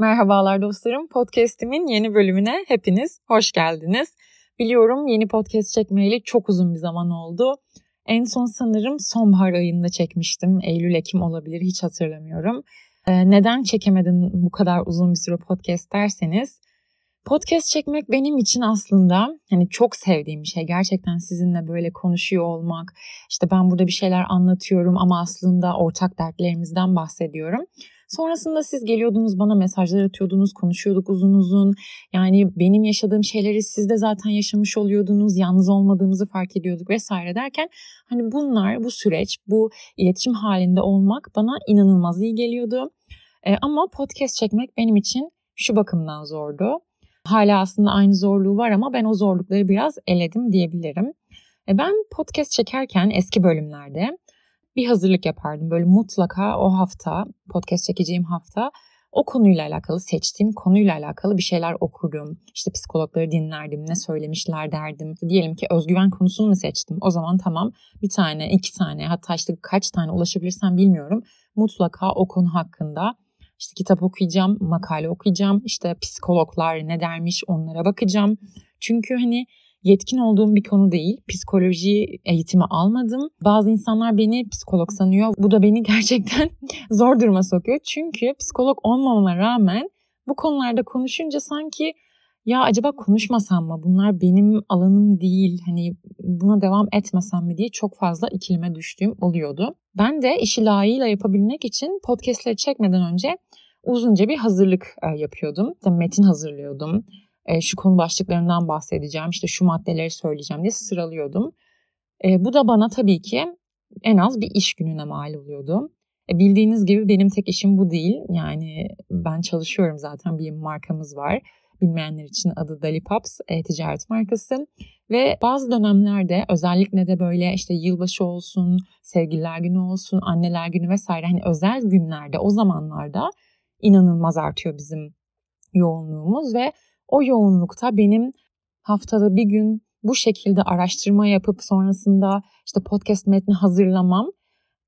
Merhabalar dostlarım. Podcast'imin yeni bölümüne hepiniz hoş geldiniz. Biliyorum yeni podcast çekmeyeli çok uzun bir zaman oldu. En son sanırım sonbahar ayında çekmiştim. Eylül-Ekim olabilir hiç hatırlamıyorum. Ee, neden çekemedin bu kadar uzun bir süre podcast derseniz Podcast çekmek benim için aslında hani çok sevdiğim bir şey. Gerçekten sizinle böyle konuşuyor olmak. İşte ben burada bir şeyler anlatıyorum ama aslında ortak dertlerimizden bahsediyorum. Sonrasında siz geliyordunuz bana mesajlar atıyordunuz, konuşuyorduk uzun uzun. Yani benim yaşadığım şeyleri siz de zaten yaşamış oluyordunuz, yalnız olmadığımızı fark ediyorduk vesaire derken hani bunlar, bu süreç, bu iletişim halinde olmak bana inanılmaz iyi geliyordu. E, ama podcast çekmek benim için şu bakımdan zordu. Hala aslında aynı zorluğu var ama ben o zorlukları biraz eledim diyebilirim. E, ben podcast çekerken eski bölümlerde bir hazırlık yapardım. Böyle mutlaka o hafta, podcast çekeceğim hafta o konuyla alakalı, seçtiğim konuyla alakalı bir şeyler okurdum. İşte psikologları dinlerdim, ne söylemişler derdim. Diyelim ki özgüven konusunu mu seçtim? O zaman tamam bir tane, iki tane hatta işte kaç tane ulaşabilirsem bilmiyorum. Mutlaka o konu hakkında işte kitap okuyacağım, makale okuyacağım, işte psikologlar ne dermiş onlara bakacağım. Çünkü hani yetkin olduğum bir konu değil. Psikoloji eğitimi almadım. Bazı insanlar beni psikolog sanıyor. Bu da beni gerçekten zor duruma sokuyor. Çünkü psikolog olmamama rağmen bu konularda konuşunca sanki ya acaba konuşmasam mı? Bunlar benim alanım değil. Hani buna devam etmesem mi diye çok fazla ikilime düştüğüm oluyordu. Ben de işi layığıyla yapabilmek için podcastleri çekmeden önce uzunca bir hazırlık e, yapıyordum. İşte metin hazırlıyordum. E, şu konu başlıklarından bahsedeceğim, işte şu maddeleri söyleyeceğim diye sıralıyordum. E, bu da bana tabii ki en az bir iş gününe mal oluyordu. Bildiğiniz gibi benim tek işim bu değil. Yani ben çalışıyorum zaten bir markamız var. Bilmeyenler için adı Dali Pops e, ticaret markası. Ve bazı dönemlerde özellikle de böyle işte yılbaşı olsun, sevgililer günü olsun, anneler günü vesaire hani özel günlerde o zamanlarda inanılmaz artıyor bizim yoğunluğumuz ve o yoğunlukta benim haftada bir gün bu şekilde araştırma yapıp sonrasında işte podcast metni hazırlamam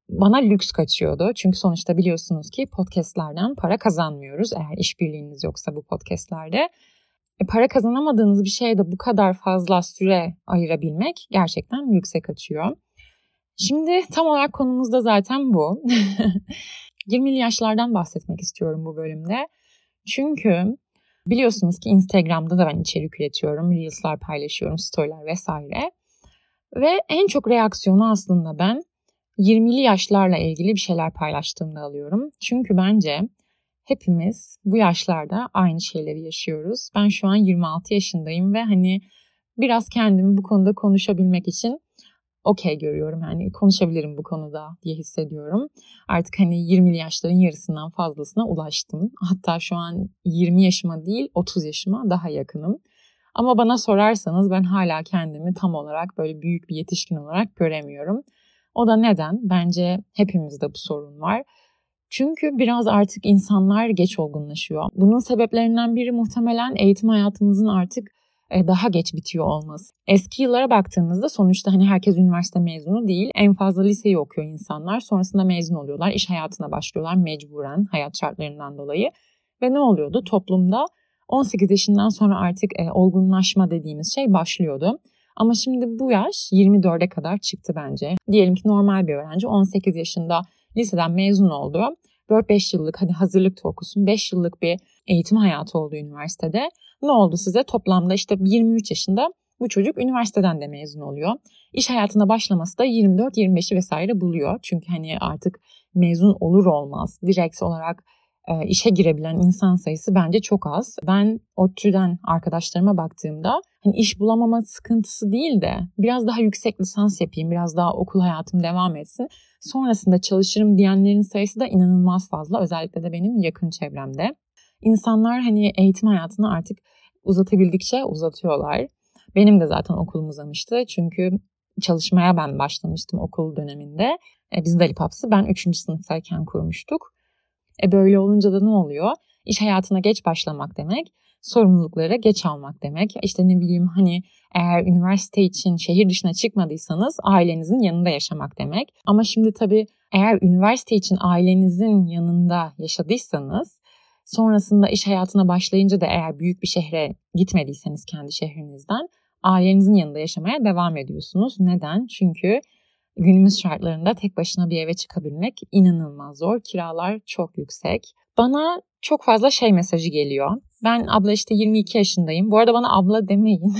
bana lüks kaçıyordu. Çünkü sonuçta biliyorsunuz ki podcastlerden para kazanmıyoruz eğer işbirliğiniz yoksa bu podcastlerde. E, para kazanamadığınız bir şeye de bu kadar fazla süre ayırabilmek gerçekten lükse kaçıyor. Şimdi tam olarak konumuz da zaten bu. 20'li yaşlardan bahsetmek istiyorum bu bölümde. Çünkü biliyorsunuz ki Instagram'da da ben içerik üretiyorum. Reels'lar paylaşıyorum, story'ler vesaire. Ve en çok reaksiyonu aslında ben 20'li yaşlarla ilgili bir şeyler paylaştığımda alıyorum. Çünkü bence hepimiz bu yaşlarda aynı şeyleri yaşıyoruz. Ben şu an 26 yaşındayım ve hani biraz kendimi bu konuda konuşabilmek için okey görüyorum. Yani konuşabilirim bu konuda diye hissediyorum. Artık hani 20'li yaşların yarısından fazlasına ulaştım. Hatta şu an 20 yaşıma değil 30 yaşıma daha yakınım. Ama bana sorarsanız ben hala kendimi tam olarak böyle büyük bir yetişkin olarak göremiyorum. O da neden? Bence hepimizde bu sorun var. Çünkü biraz artık insanlar geç olgunlaşıyor. Bunun sebeplerinden biri muhtemelen eğitim hayatımızın artık daha geç bitiyor olması. Eski yıllara baktığımızda sonuçta hani herkes üniversite mezunu değil. En fazla liseyi okuyor insanlar. Sonrasında mezun oluyorlar. iş hayatına başlıyorlar mecburen hayat şartlarından dolayı. Ve ne oluyordu? Toplumda 18 yaşından sonra artık e, olgunlaşma dediğimiz şey başlıyordu. Ama şimdi bu yaş 24'e kadar çıktı bence. Diyelim ki normal bir öğrenci 18 yaşında liseden mezun oldu. 4-5 yıllık hadi hazırlık okusun 5 yıllık bir eğitim hayatı oldu üniversitede. Ne oldu size? Toplamda işte 23 yaşında bu çocuk üniversiteden de mezun oluyor. İş hayatına başlaması da 24-25'i vesaire buluyor. Çünkü hani artık mezun olur olmaz direkt olarak işe girebilen insan sayısı bence çok az. Ben ODTÜ'den arkadaşlarıma baktığımda hani iş bulamama sıkıntısı değil de biraz daha yüksek lisans yapayım, biraz daha okul hayatım devam etsin. Sonrasında çalışırım diyenlerin sayısı da inanılmaz fazla. Özellikle de benim yakın çevremde. İnsanlar hani eğitim hayatını artık uzatabildikçe uzatıyorlar. Benim de zaten okulum uzamıştı. Çünkü çalışmaya ben başlamıştım okul döneminde. E, biz Dali Paps'ı ben 3. sınıftayken kurmuştuk. E böyle olunca da ne oluyor? İş hayatına geç başlamak demek, sorumluluklara geç almak demek. İşte ne bileyim hani eğer üniversite için şehir dışına çıkmadıysanız ailenizin yanında yaşamak demek. Ama şimdi tabii eğer üniversite için ailenizin yanında yaşadıysanız Sonrasında iş hayatına başlayınca da eğer büyük bir şehre gitmediyseniz kendi şehrinizden ailenizin yanında yaşamaya devam ediyorsunuz. Neden? Çünkü günümüz şartlarında tek başına bir eve çıkabilmek inanılmaz zor. Kiralar çok yüksek. Bana çok fazla şey mesajı geliyor. Ben abla işte 22 yaşındayım. Bu arada bana abla demeyin.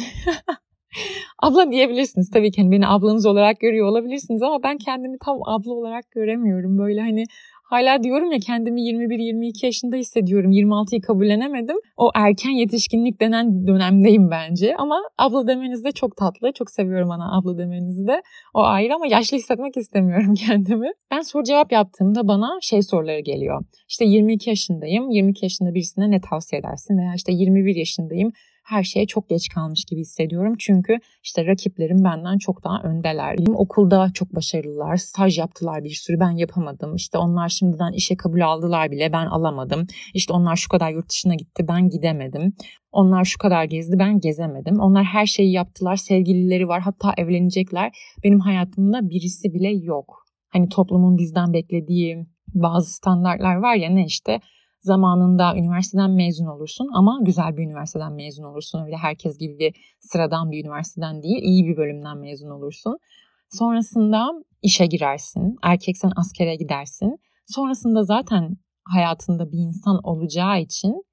abla diyebilirsiniz. Tabii ki hani beni ablanız olarak görüyor olabilirsiniz ama ben kendimi tam abla olarak göremiyorum. Böyle hani Hala diyorum ya kendimi 21-22 yaşında hissediyorum. 26'yı kabullenemedim. O erken yetişkinlik denen dönemdeyim bence. Ama abla demeniz de çok tatlı. Çok seviyorum ana abla demenizi de. O ayrı ama yaşlı hissetmek istemiyorum kendimi. Ben soru cevap yaptığımda bana şey soruları geliyor. İşte 22 yaşındayım. 22 yaşında birisine ne tavsiye edersin? Veya işte 21 yaşındayım her şeye çok geç kalmış gibi hissediyorum. Çünkü işte rakiplerim benden çok daha öndeler. Benim okulda çok başarılılar. Staj yaptılar bir sürü ben yapamadım. İşte onlar şimdiden işe kabul aldılar bile ben alamadım. İşte onlar şu kadar yurt dışına gitti ben gidemedim. Onlar şu kadar gezdi ben gezemedim. Onlar her şeyi yaptılar. Sevgilileri var hatta evlenecekler. Benim hayatımda birisi bile yok. Hani toplumun bizden beklediği bazı standartlar var ya ne işte zamanında üniversiteden mezun olursun ama güzel bir üniversiteden mezun olursun. Öyle herkes gibi bir sıradan bir üniversiteden değil, iyi bir bölümden mezun olursun. Sonrasında işe girersin, erkeksen askere gidersin. Sonrasında zaten hayatında bir insan olacağı için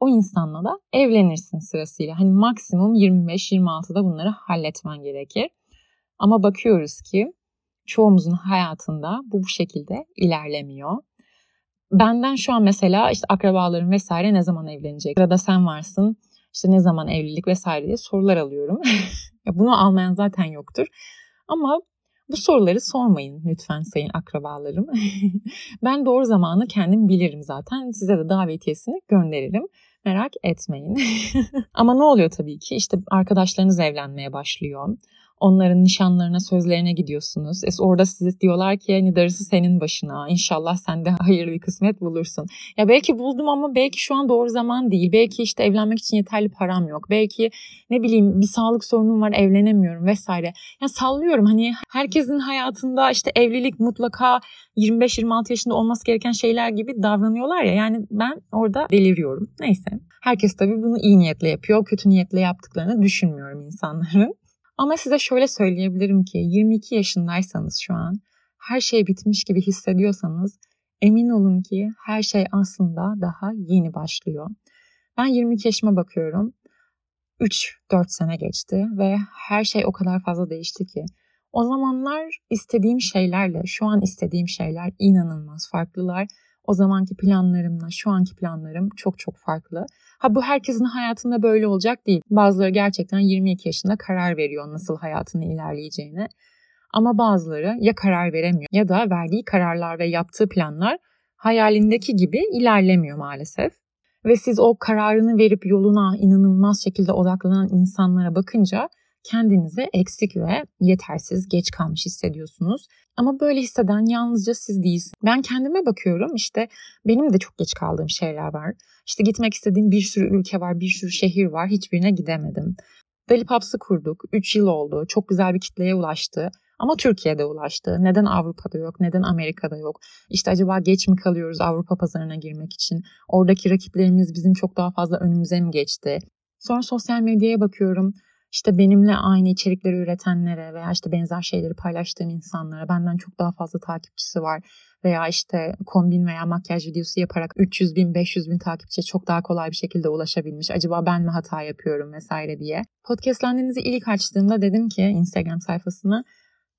o insanla da evlenirsin sırasıyla. Hani maksimum 25-26'da bunları halletmen gerekir. Ama bakıyoruz ki çoğumuzun hayatında bu bu şekilde ilerlemiyor benden şu an mesela işte akrabalarım vesaire ne zaman evlenecek? Sırada sen varsın. İşte ne zaman evlilik vesaire diye sorular alıyorum. Bunu almayan zaten yoktur. Ama bu soruları sormayın lütfen sayın akrabalarım. ben doğru zamanı kendim bilirim zaten. Size de davetiyesini gönderirim. Merak etmeyin. Ama ne oluyor tabii ki? İşte arkadaşlarınız evlenmeye başlıyor. Onların nişanlarına, sözlerine gidiyorsunuz. Es orada size diyorlar ki hani darısı senin başına. İnşallah sen de hayırlı bir kısmet bulursun. Ya belki buldum ama belki şu an doğru zaman değil. Belki işte evlenmek için yeterli param yok. Belki ne bileyim bir sağlık sorunum var evlenemiyorum vesaire. Ya sallıyorum hani herkesin hayatında işte evlilik mutlaka 25-26 yaşında olması gereken şeyler gibi davranıyorlar ya. Yani ben orada deliriyorum. Neyse. Herkes tabii bunu iyi niyetle yapıyor. Kötü niyetle yaptıklarını düşünmüyorum insanların. Ama size şöyle söyleyebilirim ki 22 yaşındaysanız şu an her şey bitmiş gibi hissediyorsanız emin olun ki her şey aslında daha yeni başlıyor. Ben 22 yaşıma bakıyorum. 3-4 sene geçti ve her şey o kadar fazla değişti ki. O zamanlar istediğim şeylerle şu an istediğim şeyler inanılmaz farklılar. O zamanki planlarımla şu anki planlarım çok çok farklı. Ha bu herkesin hayatında böyle olacak değil. Bazıları gerçekten 22 yaşında karar veriyor nasıl hayatını ilerleyeceğine. Ama bazıları ya karar veremiyor ya da verdiği kararlar ve yaptığı planlar hayalindeki gibi ilerlemiyor maalesef. Ve siz o kararını verip yoluna inanılmaz şekilde odaklanan insanlara bakınca kendinizi eksik ve yetersiz, geç kalmış hissediyorsunuz. Ama böyle hisseden yalnızca siz değilsiniz. Ben kendime bakıyorum işte benim de çok geç kaldığım şeyler var. İşte gitmek istediğim bir sürü ülke var, bir sürü şehir var. Hiçbirine gidemedim. Deli Paps'ı kurduk. 3 yıl oldu. Çok güzel bir kitleye ulaştı. Ama Türkiye'de ulaştı. Neden Avrupa'da yok? Neden Amerika'da yok? İşte acaba geç mi kalıyoruz Avrupa pazarına girmek için? Oradaki rakiplerimiz bizim çok daha fazla önümüze mi geçti? Sonra sosyal medyaya bakıyorum işte benimle aynı içerikleri üretenlere veya işte benzer şeyleri paylaştığım insanlara benden çok daha fazla takipçisi var veya işte kombin veya makyaj videosu yaparak 300 bin 500 bin takipçiye çok daha kolay bir şekilde ulaşabilmiş. Acaba ben mi hata yapıyorum vesaire diye. Podcastlandenizi ilk açtığımda dedim ki Instagram sayfasını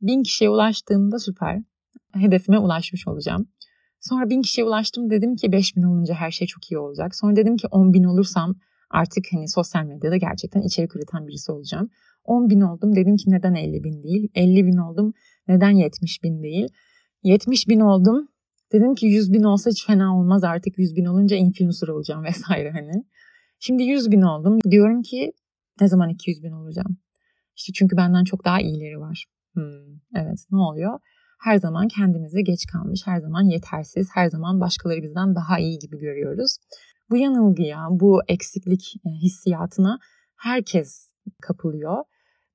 bin kişiye ulaştığımda süper. Hedefime ulaşmış olacağım. Sonra bin kişiye ulaştım dedim ki 5000 olunca her şey çok iyi olacak. Sonra dedim ki 10 bin olursam artık hani sosyal medyada gerçekten içerik üreten birisi olacağım. 10 bin oldum dedim ki neden 50 bin değil? 50 bin oldum neden 70 bin değil? 70 bin oldum dedim ki 100 bin olsa hiç fena olmaz artık 100 bin olunca influencer olacağım vesaire hani. Şimdi 100 bin oldum diyorum ki ne zaman 200 bin olacağım? İşte çünkü benden çok daha iyileri var. Hmm, evet ne oluyor? Her zaman kendimizi geç kalmış, her zaman yetersiz, her zaman başkaları bizden daha iyi gibi görüyoruz. Bu yanılgıya, bu eksiklik e, hissiyatına herkes kapılıyor.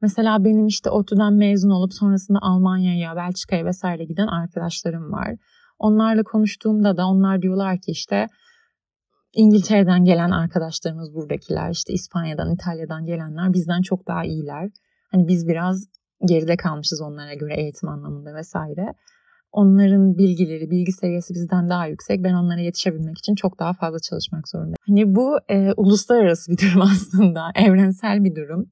Mesela benim işte ODTÜ'den mezun olup sonrasında Almanya'ya, Belçika'ya vesaire giden arkadaşlarım var. Onlarla konuştuğumda da onlar diyorlar ki işte İngiltere'den gelen arkadaşlarımız buradakiler, işte İspanya'dan, İtalya'dan gelenler bizden çok daha iyiler. Hani biz biraz geride kalmışız onlara göre eğitim anlamında vesaire. Onların bilgileri, bilgi seviyesi bizden daha yüksek. Ben onlara yetişebilmek için çok daha fazla çalışmak zorundayım. Hani bu e, uluslararası bir durum aslında. Evrensel bir durum.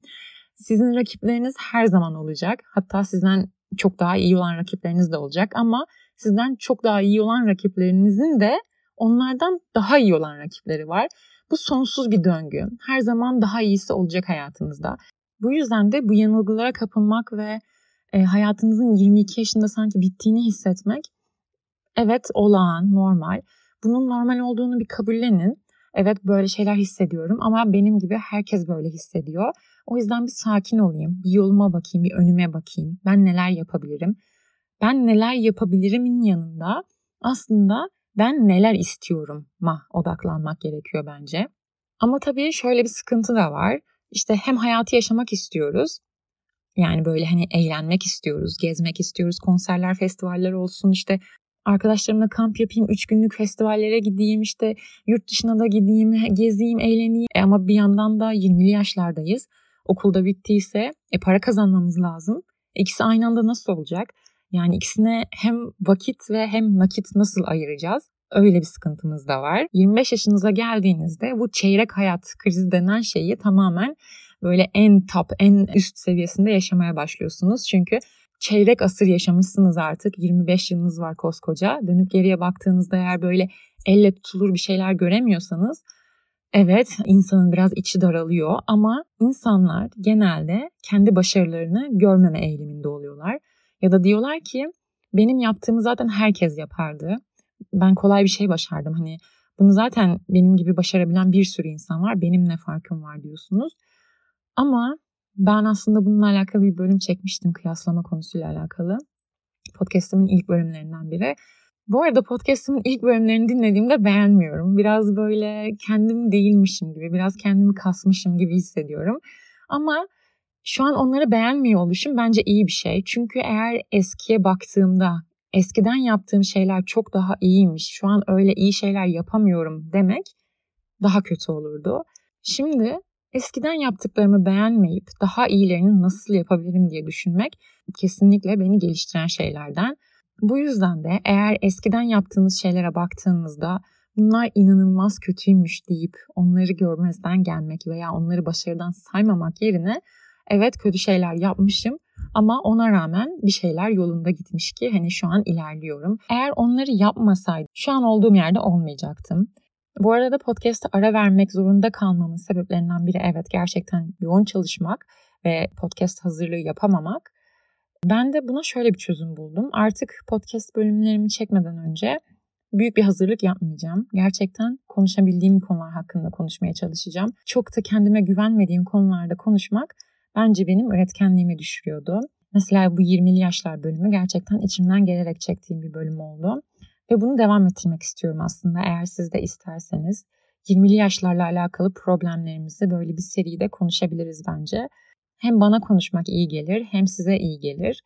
Sizin rakipleriniz her zaman olacak. Hatta sizden çok daha iyi olan rakipleriniz de olacak. Ama sizden çok daha iyi olan rakiplerinizin de onlardan daha iyi olan rakipleri var. Bu sonsuz bir döngü. Her zaman daha iyisi olacak hayatınızda. Bu yüzden de bu yanılgılara kapılmak ve e, hayatınızın 22 yaşında sanki bittiğini hissetmek evet olağan, normal. Bunun normal olduğunu bir kabullenin. Evet böyle şeyler hissediyorum ama benim gibi herkes böyle hissediyor. O yüzden bir sakin olayım, bir yoluma bakayım, bir önüme bakayım. Ben neler yapabilirim? Ben neler yapabilirimin yanında aslında ben neler istiyorum ma odaklanmak gerekiyor bence. Ama tabii şöyle bir sıkıntı da var. İşte hem hayatı yaşamak istiyoruz. Yani böyle hani eğlenmek istiyoruz, gezmek istiyoruz, konserler, festivaller olsun işte arkadaşlarımla kamp yapayım, üç günlük festivallere gideyim, işte yurt dışına da gideyim, gezeyim, eğleneyim. E ama bir yandan da 20'li yaşlardayız. Okulda bittiyse e para kazanmamız lazım. İkisi aynı anda nasıl olacak? Yani ikisine hem vakit ve hem nakit nasıl ayıracağız? Öyle bir sıkıntımız da var. 25 yaşınıza geldiğinizde bu çeyrek hayat krizi denen şeyi tamamen böyle en top, en üst seviyesinde yaşamaya başlıyorsunuz. Çünkü çeyrek asır yaşamışsınız artık. 25 yılınız var koskoca. Dönüp geriye baktığınızda eğer böyle elle tutulur bir şeyler göremiyorsanız evet insanın biraz içi daralıyor ama insanlar genelde kendi başarılarını görmeme eğiliminde oluyorlar. Ya da diyorlar ki benim yaptığımı zaten herkes yapardı. Ben kolay bir şey başardım. Hani bunu zaten benim gibi başarabilen bir sürü insan var. Benim ne farkım var diyorsunuz. Ama ben aslında bununla alakalı bir bölüm çekmiştim kıyaslama konusuyla alakalı. Podcast'imin ilk bölümlerinden biri. Bu arada podcast'imin ilk bölümlerini dinlediğimde beğenmiyorum. Biraz böyle kendim değilmişim gibi, biraz kendimi kasmışım gibi hissediyorum. Ama şu an onları beğenmiyor oluşum bence iyi bir şey. Çünkü eğer eskiye baktığımda eskiden yaptığım şeyler çok daha iyiymiş. Şu an öyle iyi şeyler yapamıyorum demek daha kötü olurdu. Şimdi eskiden yaptıklarımı beğenmeyip daha iyilerini nasıl yapabilirim diye düşünmek kesinlikle beni geliştiren şeylerden. Bu yüzden de eğer eskiden yaptığınız şeylere baktığınızda bunlar inanılmaz kötüymüş deyip onları görmezden gelmek veya onları başarıdan saymamak yerine evet kötü şeyler yapmışım ama ona rağmen bir şeyler yolunda gitmiş ki hani şu an ilerliyorum. Eğer onları yapmasaydım şu an olduğum yerde olmayacaktım. Bu arada podcast'a ara vermek zorunda kalmamın sebeplerinden biri evet gerçekten yoğun çalışmak ve podcast hazırlığı yapamamak. Ben de buna şöyle bir çözüm buldum. Artık podcast bölümlerimi çekmeden önce büyük bir hazırlık yapmayacağım. Gerçekten konuşabildiğim konular hakkında konuşmaya çalışacağım. Çok da kendime güvenmediğim konularda konuşmak bence benim üretkenliğimi düşürüyordu. Mesela bu 20'li yaşlar bölümü gerçekten içimden gelerek çektiğim bir bölüm oldu. Ve bunu devam ettirmek istiyorum aslında eğer siz de isterseniz. 20'li yaşlarla alakalı problemlerimizi böyle bir seride konuşabiliriz bence. Hem bana konuşmak iyi gelir hem size iyi gelir.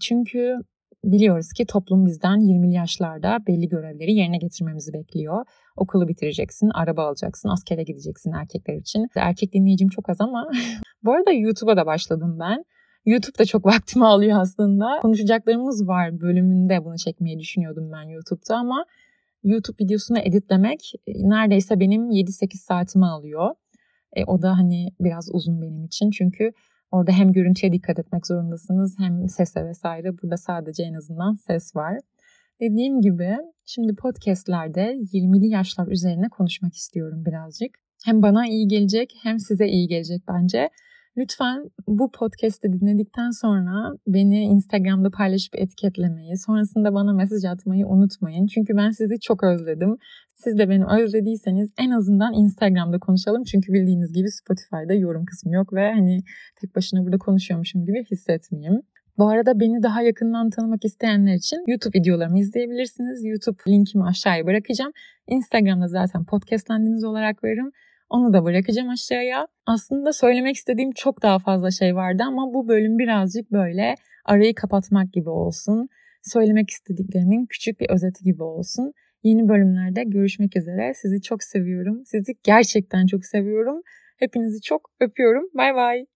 Çünkü biliyoruz ki toplum bizden 20'li yaşlarda belli görevleri yerine getirmemizi bekliyor. Okulu bitireceksin, araba alacaksın, askere gideceksin erkekler için. Erkek dinleyicim çok az ama bu arada YouTube'a da başladım ben. YouTube da çok vaktimi alıyor aslında. Konuşacaklarımız var bölümünde bunu çekmeyi düşünüyordum ben YouTube'da ama YouTube videosunu editlemek e, neredeyse benim 7-8 saatimi alıyor. E, o da hani biraz uzun benim için çünkü orada hem görüntüye dikkat etmek zorundasınız hem sese vesaire. Burada sadece en azından ses var. Dediğim gibi şimdi podcastlerde 20'li yaşlar üzerine konuşmak istiyorum birazcık. Hem bana iyi gelecek hem size iyi gelecek bence. Lütfen bu podcast'i dinledikten sonra beni Instagram'da paylaşıp etiketlemeyi, sonrasında bana mesaj atmayı unutmayın. Çünkü ben sizi çok özledim. Siz de beni özlediyseniz en azından Instagram'da konuşalım. Çünkü bildiğiniz gibi Spotify'da yorum kısmı yok ve hani tek başına burada konuşuyormuşum gibi hissetmeyeyim. Bu arada beni daha yakından tanımak isteyenler için YouTube videolarımı izleyebilirsiniz. YouTube linkimi aşağıya bırakacağım. Instagram'da zaten podcastlandiniz olarak veririm. Onu da bırakacağım aşağıya. Aslında söylemek istediğim çok daha fazla şey vardı ama bu bölüm birazcık böyle arayı kapatmak gibi olsun. Söylemek istediklerimin küçük bir özeti gibi olsun. Yeni bölümlerde görüşmek üzere. Sizi çok seviyorum. Sizi gerçekten çok seviyorum. Hepinizi çok öpüyorum. Bay bay.